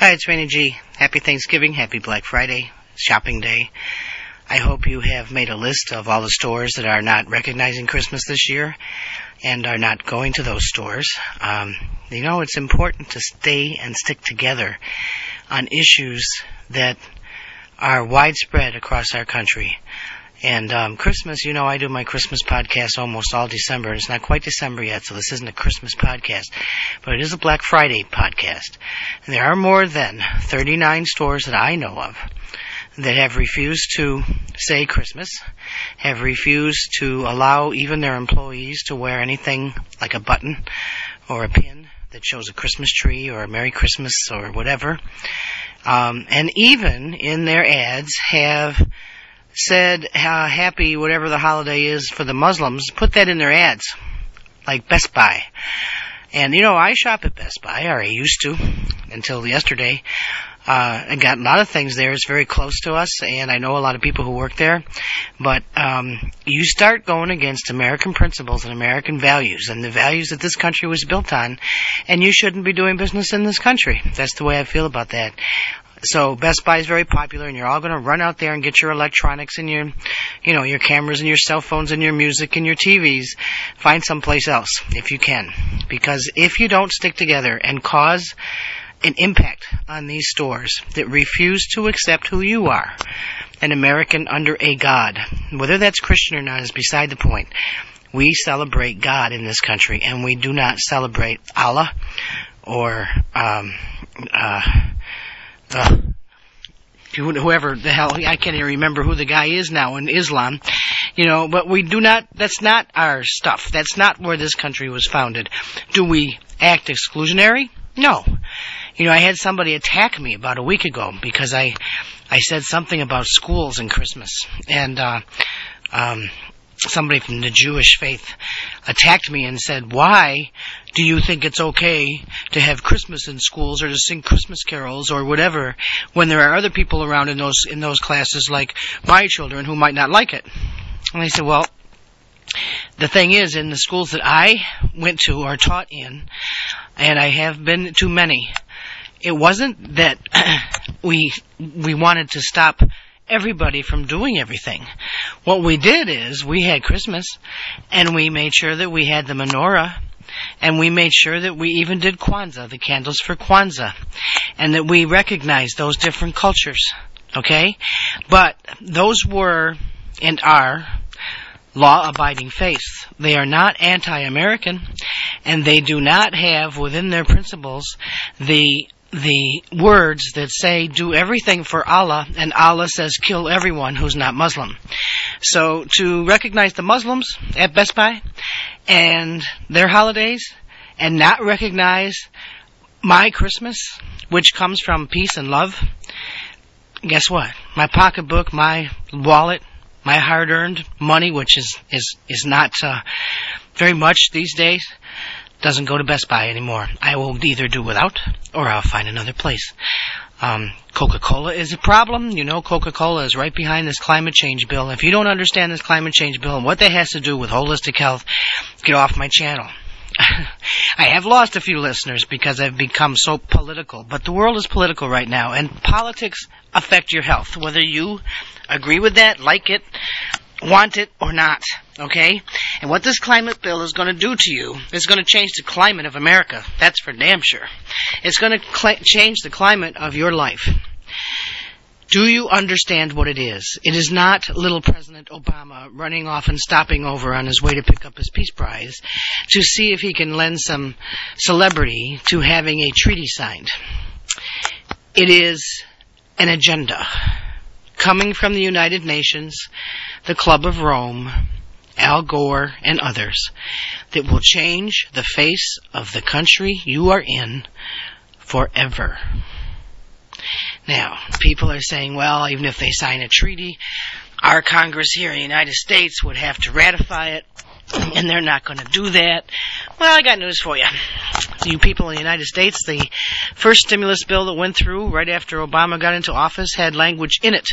Hi, it's Raina G. Happy Thanksgiving, happy Black Friday, shopping day. I hope you have made a list of all the stores that are not recognizing Christmas this year and are not going to those stores. Um, you know, it's important to stay and stick together on issues that are widespread across our country. And um, Christmas, you know, I do my Christmas podcast almost all December. It's not quite December yet, so this isn't a Christmas podcast, but it is a Black Friday podcast. And there are more than 39 stores that I know of that have refused to say Christmas, have refused to allow even their employees to wear anything like a button or a pin that shows a Christmas tree or a Merry Christmas or whatever. Um, and even in their ads have said uh, happy whatever the holiday is for the Muslims, put that in their ads, like Best Buy. And you know, I shop at Best Buy, or I used to, until yesterday. Uh, I got a lot of things there. It's very close to us, and I know a lot of people who work there. But um, you start going against American principles and American values, and the values that this country was built on, and you shouldn't be doing business in this country. That's the way I feel about that. So Best Buy is very popular, and you're all going to run out there and get your electronics and your, you know, your cameras and your cell phones and your music and your TVs. Find someplace else if you can, because if you don't stick together and cause an impact on these stores that refuse to accept who you are, an American under a God, whether that's Christian or not is beside the point. We celebrate God in this country, and we do not celebrate Allah or um, uh, uh, whoever the hell I can't even remember who the guy is now in Islam, you know. But we do not. That's not our stuff. That's not where this country was founded. Do we act exclusionary? No. You know, I had somebody attack me about a week ago because I I said something about schools and Christmas, and uh, um, somebody from the Jewish faith attacked me and said, "Why do you think it's okay to have Christmas in schools or to sing Christmas carols or whatever when there are other people around in those in those classes like my children who might not like it?" And I said, "Well, the thing is, in the schools that I went to or taught in, and I have been to many, it wasn't that we we wanted to stop." Everybody from doing everything. What we did is we had Christmas and we made sure that we had the menorah and we made sure that we even did Kwanzaa, the candles for Kwanzaa, and that we recognized those different cultures. Okay? But those were and are law abiding faiths. They are not anti American and they do not have within their principles the the words that say do everything for Allah and Allah says kill everyone who's not Muslim. So to recognize the Muslims at Best Buy and their holidays and not recognize my Christmas, which comes from peace and love, guess what? My pocketbook, my wallet, my hard-earned money, which is is is not uh, very much these days, doesn't go to Best Buy anymore. I will either do without or I'll find another place. Um, Coca-Cola is a problem. You know, Coca-Cola is right behind this climate change bill. If you don't understand this climate change bill and what that has to do with holistic health, get off my channel. I have lost a few listeners because I've become so political, but the world is political right now, and politics affect your health, whether you agree with that, like it, want it or not. Okay? And what this climate bill is going to do to you is going to change the climate of America. That's for damn sure. It's going to cl- change the climate of your life. Do you understand what it is? It is not little President Obama running off and stopping over on his way to pick up his Peace Prize to see if he can lend some celebrity to having a treaty signed. It is an agenda coming from the United Nations, the Club of Rome, Al Gore, and others that will change the face of the country you are in forever. Now, people are saying, well, even if they sign a treaty, our Congress here in the United States would have to ratify it. And they're not going to do that. Well, I got news for you. You people in the United States, the first stimulus bill that went through right after Obama got into office had language in it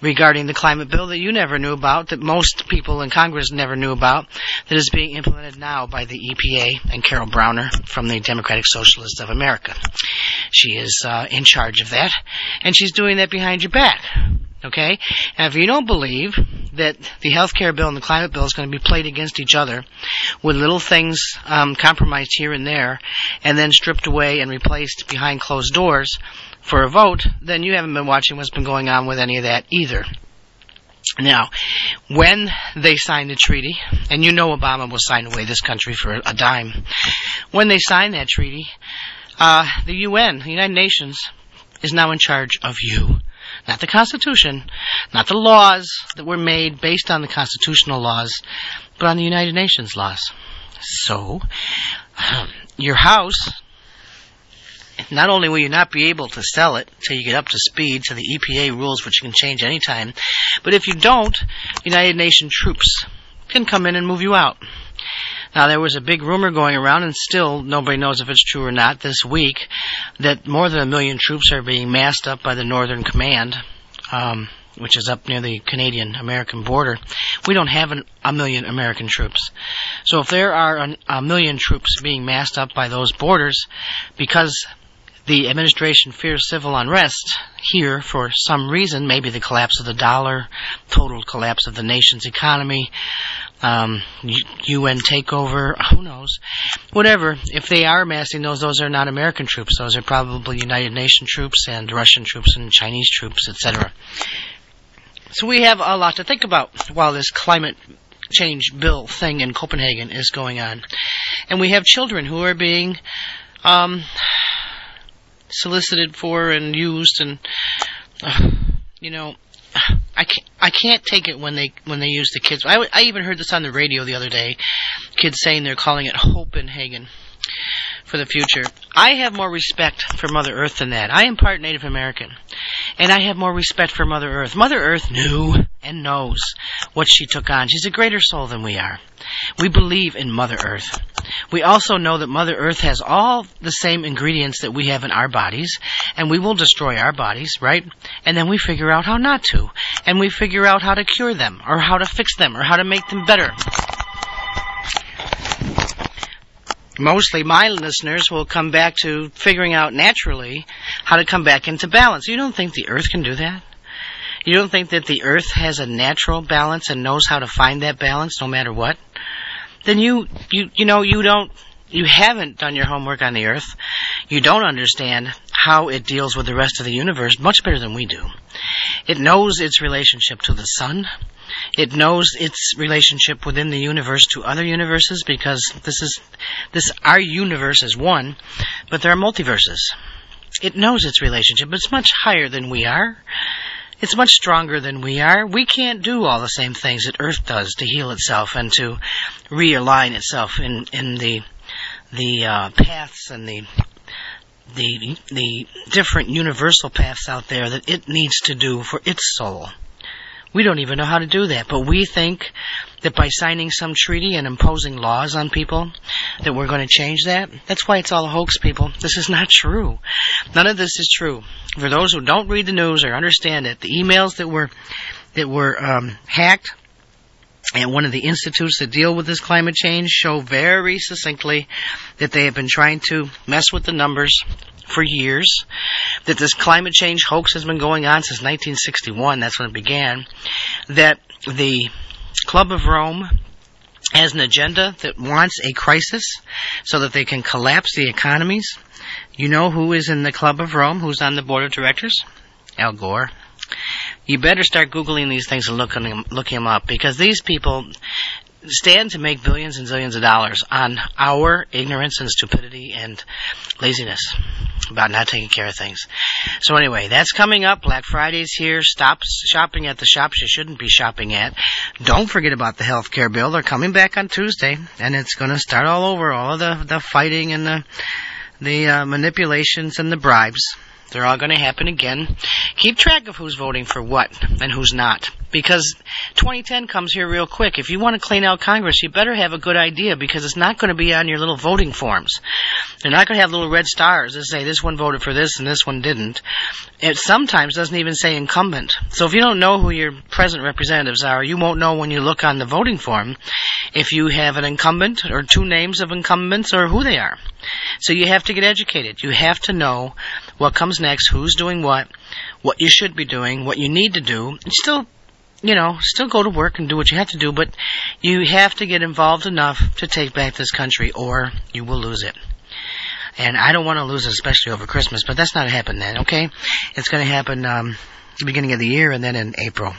regarding the climate bill that you never knew about, that most people in Congress never knew about, that is being implemented now by the EPA and Carol Browner from the Democratic Socialists of America. She is uh, in charge of that, and she's doing that behind your back. Okay? And if you don't believe that the health care bill and the climate bill is going to be played against each other with little things um, compromised here and there and then stripped away and replaced behind closed doors for a vote, then you haven't been watching what's been going on with any of that either. Now, when they signed the treaty, and you know Obama will sign away this country for a dime, when they signed that treaty, uh, the UN, the United Nations, is now in charge of you. Not the Constitution, not the laws that were made based on the constitutional laws, but on the United Nations laws. So, your house, not only will you not be able to sell it till you get up to speed to the EPA rules, which you can change anytime, but if you don't, United Nations troops can come in and move you out. Now, there was a big rumor going around, and still nobody knows if it's true or not this week, that more than a million troops are being massed up by the Northern Command, um, which is up near the Canadian American border. We don't have an, a million American troops. So if there are an, a million troops being massed up by those borders because the administration fears civil unrest here for some reason, maybe the collapse of the dollar, total collapse of the nation's economy, um, UN takeover, who knows? Whatever. If they are massing those, those are not American troops. Those are probably United Nations troops and Russian troops and Chinese troops, etc. So we have a lot to think about while this climate change bill thing in Copenhagen is going on. And we have children who are being um, solicited for and used and, uh, you know, I can't, I can't take it when they when they use the kids. I, I even heard this on the radio the other day. Kids saying they're calling it Copenhagen for the future. I have more respect for Mother Earth than that. I am part Native American, and I have more respect for Mother Earth. Mother Earth knew and knows what she took on. She's a greater soul than we are. We believe in Mother Earth. We also know that Mother Earth has all the same ingredients that we have in our bodies, and we will destroy our bodies, right? And then we figure out how not to. And we figure out how to cure them, or how to fix them, or how to make them better. Mostly my listeners will come back to figuring out naturally how to come back into balance. You don't think the Earth can do that? You don't think that the Earth has a natural balance and knows how to find that balance no matter what? then you, you, you know, you don't, you haven't done your homework on the earth. You don't understand how it deals with the rest of the universe much better than we do. It knows its relationship to the sun. It knows its relationship within the universe to other universes because this is, this, our universe is one, but there are multiverses. It knows its relationship. It's much higher than we are. It's much stronger than we are. We can't do all the same things that Earth does to heal itself and to realign itself in in the the uh, paths and the the the different universal paths out there that it needs to do for its soul. We don't even know how to do that, but we think that by signing some treaty and imposing laws on people that we're going to change that. That's why it's all a hoax, people. This is not true. None of this is true. For those who don't read the news or understand it, the emails that were that were um, hacked and one of the institutes that deal with this climate change show very succinctly that they have been trying to mess with the numbers for years, that this climate change hoax has been going on since 1961, that's when it began, that the Club of Rome has an agenda that wants a crisis so that they can collapse the economies. You know who is in the Club of Rome, who's on the board of directors? Al Gore. You better start Googling these things and looking looking them up because these people stand to make billions and zillions of dollars on our ignorance and stupidity and laziness about not taking care of things. So anyway, that's coming up. Black Friday's here. Stop shopping at the shops you shouldn't be shopping at. Don't forget about the health care bill. They're coming back on Tuesday, and it's going to start all over. All of the the fighting and the the uh, manipulations and the bribes. They're all going to happen again. Keep track of who's voting for what and who's not. Because 2010 comes here real quick. If you want to clean out Congress, you better have a good idea because it's not going to be on your little voting forms. They're not going to have little red stars that say this one voted for this and this one didn't. It sometimes doesn't even say incumbent. So if you don't know who your present representatives are, you won't know when you look on the voting form if you have an incumbent or two names of incumbents or who they are. So you have to get educated. You have to know what comes next, who's doing what, what you should be doing, what you need to do. And still, you know, still go to work and do what you have to do, but you have to get involved enough to take back this country or you will lose it. And I don't want to lose it, especially over Christmas, but that's not happening then, okay? It's going to happen, um, the beginning of the year and then in April.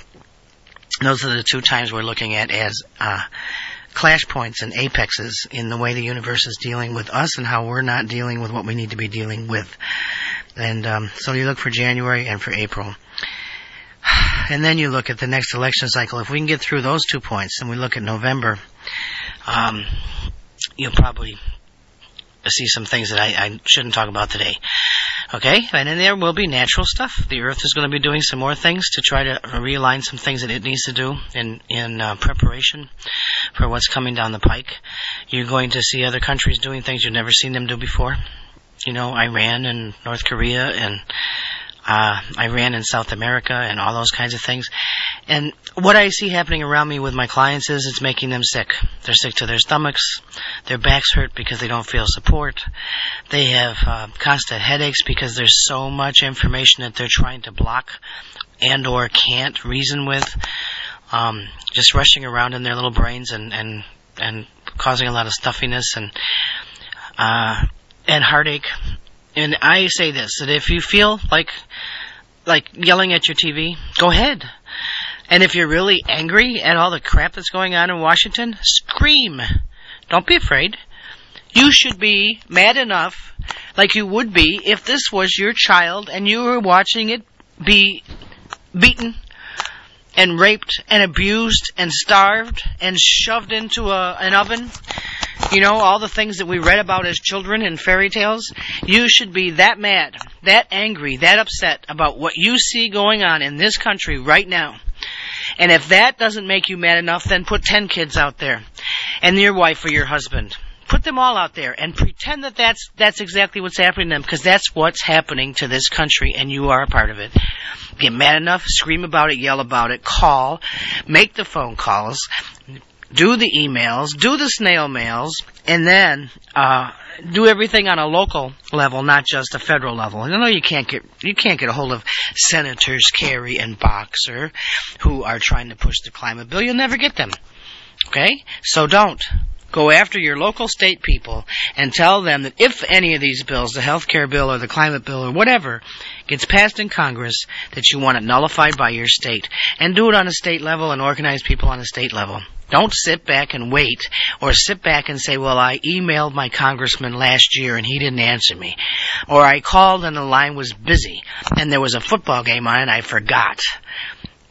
Those are the two times we're looking at as, uh, clash points and apexes in the way the universe is dealing with us and how we're not dealing with what we need to be dealing with. And um, so you look for January and for April. And then you look at the next election cycle. If we can get through those two points and we look at November, um, you'll probably see some things that I, I shouldn't talk about today. Okay, and then there will be natural stuff. The Earth is going to be doing some more things to try to realign some things that it needs to do in in uh, preparation for what's coming down the pike. You're going to see other countries doing things you've never seen them do before. You know, Iran and North Korea and uh, Iran and South America and all those kinds of things. And what I see happening around me with my clients is it's making them sick. They're sick to their stomachs. Their backs hurt because they don't feel support. They have uh, constant headaches because there's so much information that they're trying to block and or can't reason with. Um, just rushing around in their little brains and, and, and causing a lot of stuffiness and, uh, and heartache. And I say this, that if you feel like, like yelling at your TV, go ahead. And if you're really angry at all the crap that's going on in Washington, scream. Don't be afraid. You should be mad enough, like you would be if this was your child and you were watching it be beaten and raped and abused and starved and shoved into a, an oven. You know, all the things that we read about as children in fairy tales. You should be that mad, that angry, that upset about what you see going on in this country right now. And if that doesn't make you mad enough, then put 10 kids out there. And your wife or your husband. Put them all out there and pretend that that's, that's exactly what's happening to them because that's what's happening to this country and you are a part of it. Get mad enough, scream about it, yell about it, call, make the phone calls, do the emails, do the snail mails, and then, uh, do everything on a local level, not just a federal level. I know you can't get you can't get a hold of Senators Kerry and Boxer who are trying to push the climate bill. You'll never get them. Okay? So don't. Go after your local state people and tell them that if any of these bills, the health care bill or the climate bill or whatever, gets passed in Congress, that you want it nullified by your state. And do it on a state level and organize people on a state level. Don't sit back and wait or sit back and say, well, I emailed my congressman last year and he didn't answer me. Or I called and the line was busy and there was a football game on and I forgot.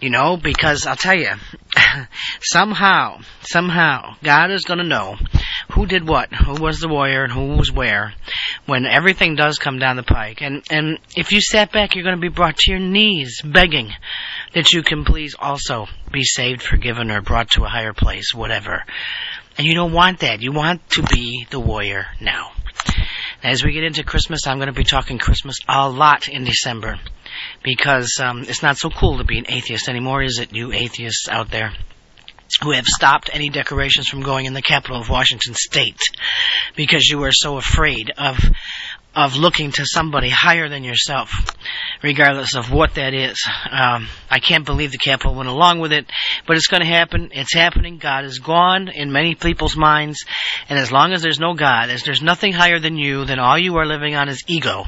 You know, because I'll tell you, somehow, somehow, God is going to know who did what, who was the warrior, and who was where, when everything does come down the pike. And and if you sat back, you're going to be brought to your knees, begging that you can please also be saved, forgiven, or brought to a higher place, whatever. And you don't want that. You want to be the warrior now. As we get into Christmas, I'm going to be talking Christmas a lot in December because um, it's not so cool to be an atheist anymore, is it, you atheists out there? Who have stopped any decorations from going in the capital of Washington State because you are so afraid of of looking to somebody higher than yourself, regardless of what that is. Um, I can't believe the Capitol went along with it, but it's going to happen. It's happening. God is gone in many people's minds, and as long as there's no God, as there's nothing higher than you, then all you are living on is ego.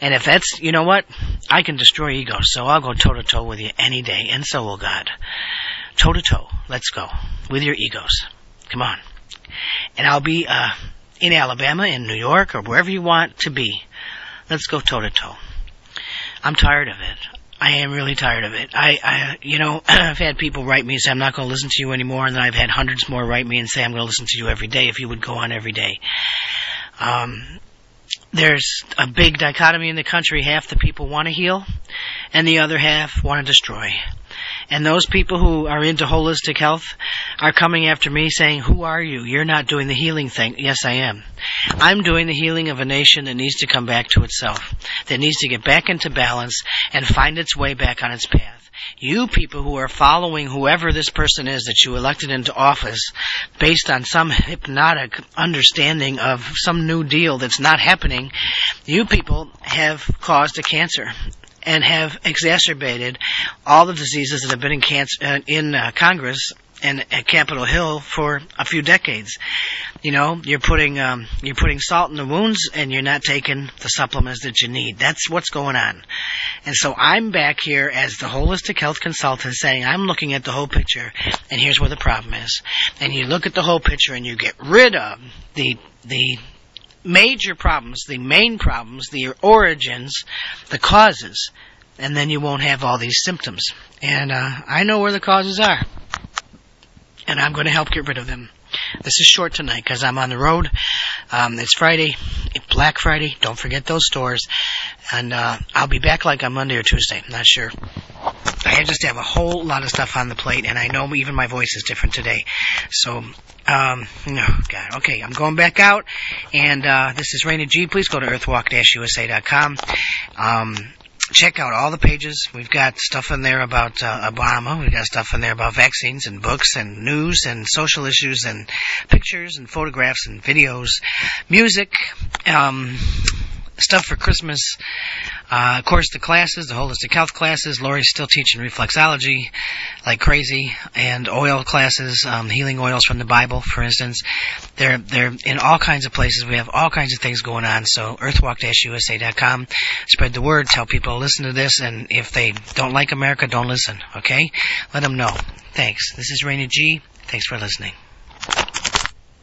And if that's, you know what, I can destroy ego, so I'll go toe to toe with you any day, and so will God. Toe to toe, let's go with your egos. Come on, and I'll be. Uh, in Alabama, in New York, or wherever you want to be. Let's go toe to toe. I'm tired of it. I am really tired of it. I, I, you know, I've had people write me and say I'm not going to listen to you anymore, and then I've had hundreds more write me and say I'm going to listen to you every day if you would go on every day. Um, there's a big dichotomy in the country. Half the people want to heal, and the other half want to destroy. And those people who are into holistic health are coming after me saying, Who are you? You're not doing the healing thing. Yes, I am. I'm doing the healing of a nation that needs to come back to itself, that needs to get back into balance and find its way back on its path. You people who are following whoever this person is that you elected into office based on some hypnotic understanding of some new deal that's not happening, you people have caused a cancer and have exacerbated all the diseases that have been in, cancer, uh, in uh, Congress and at Capitol Hill for a few decades. You know, you're putting um, you're putting salt in the wounds, and you're not taking the supplements that you need. That's what's going on. And so I'm back here as the holistic health consultant, saying I'm looking at the whole picture, and here's where the problem is. And you look at the whole picture, and you get rid of the the major problems, the main problems, the origins, the causes, and then you won't have all these symptoms. And uh, I know where the causes are and I'm going to help get rid of them. This is short tonight because I'm on the road. Um, it's Friday, Black Friday. Don't forget those stores. And uh, I'll be back like on Monday or Tuesday. Not sure. I just have a whole lot of stuff on the plate, and I know even my voice is different today. So, um, no, God. Okay, I'm going back out, and uh, this is Raina G. Please go to earthwalk-usa.com. Um, check out all the pages. We've got stuff in there about uh, Obama. We've got stuff in there about vaccines and books and news and social issues and pictures and photographs and videos, music, um, stuff for Christmas. Uh, of course, the classes, the holistic health classes. Lori's still teaching reflexology like crazy, and oil classes, um, healing oils from the Bible, for instance. They're they're in all kinds of places. We have all kinds of things going on. So earthwalk-usa.com. Spread the word. Tell people to listen to this, and if they don't like America, don't listen. Okay? Let them know. Thanks. This is Raina G. Thanks for listening.